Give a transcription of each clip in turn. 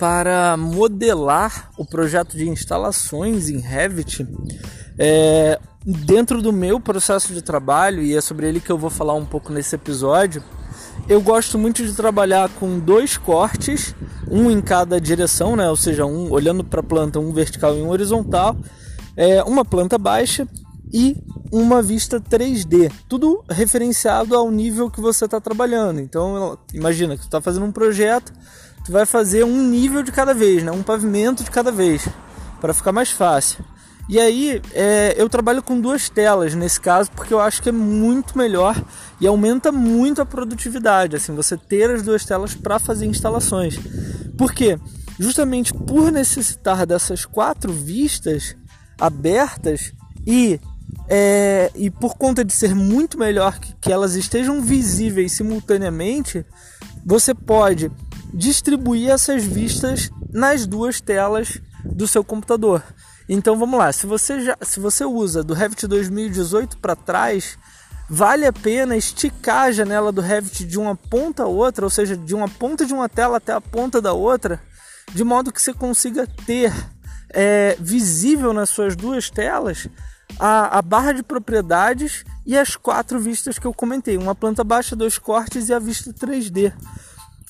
para modelar o projeto de instalações em Revit, é, dentro do meu processo de trabalho, e é sobre ele que eu vou falar um pouco nesse episódio, eu gosto muito de trabalhar com dois cortes, um em cada direção, né? ou seja, um olhando para a planta, um vertical e um horizontal, é, uma planta baixa e uma vista 3D, tudo referenciado ao nível que você está trabalhando. Então, imagina que você está fazendo um projeto, tu vai fazer um nível de cada vez, né? um pavimento de cada vez, para ficar mais fácil. E aí é, eu trabalho com duas telas nesse caso porque eu acho que é muito melhor e aumenta muito a produtividade, assim, você ter as duas telas para fazer instalações. Por quê? Justamente por necessitar dessas quatro vistas abertas e é, e por conta de ser muito melhor que, que elas estejam visíveis simultaneamente, você pode distribuir essas vistas nas duas telas do seu computador. Então vamos lá, se você já, se você usa do Revit 2018 para trás, vale a pena esticar a janela do Revit de uma ponta a outra, ou seja, de uma ponta de uma tela até a ponta da outra, de modo que você consiga ter é, visível nas suas duas telas a, a barra de propriedades e as quatro vistas que eu comentei: uma planta baixa, dois cortes e a vista 3D.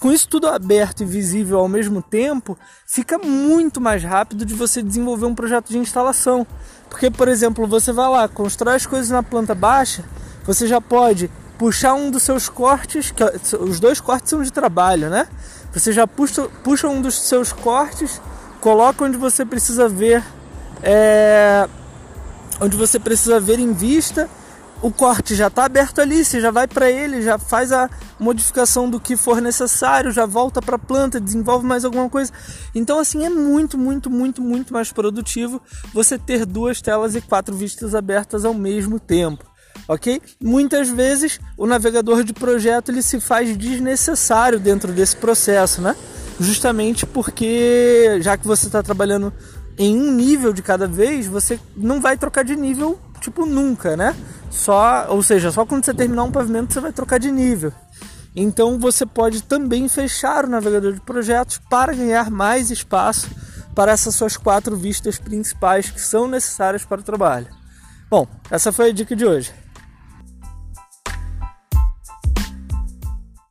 Com isso tudo aberto e visível ao mesmo tempo, fica muito mais rápido de você desenvolver um projeto de instalação. Porque, por exemplo, você vai lá, constrói as coisas na planta baixa, você já pode puxar um dos seus cortes, que, os dois cortes são de trabalho, né? Você já puxa, puxa um dos seus cortes, coloca onde você precisa ver, é, onde você precisa ver em vista o corte já está aberto ali, você já vai para ele, já faz a modificação do que for necessário, já volta para a planta, desenvolve mais alguma coisa. Então assim é muito, muito, muito, muito mais produtivo você ter duas telas e quatro vistas abertas ao mesmo tempo. Ok? Muitas vezes o navegador de projeto ele se faz desnecessário dentro desse processo, né? Justamente porque já que você está trabalhando em um nível de cada vez, você não vai trocar de nível tipo nunca, né? Só, ou seja, só quando você terminar um pavimento você vai trocar de nível. Então você pode também fechar o navegador de projetos para ganhar mais espaço para essas suas quatro vistas principais que são necessárias para o trabalho. Bom, essa foi a dica de hoje.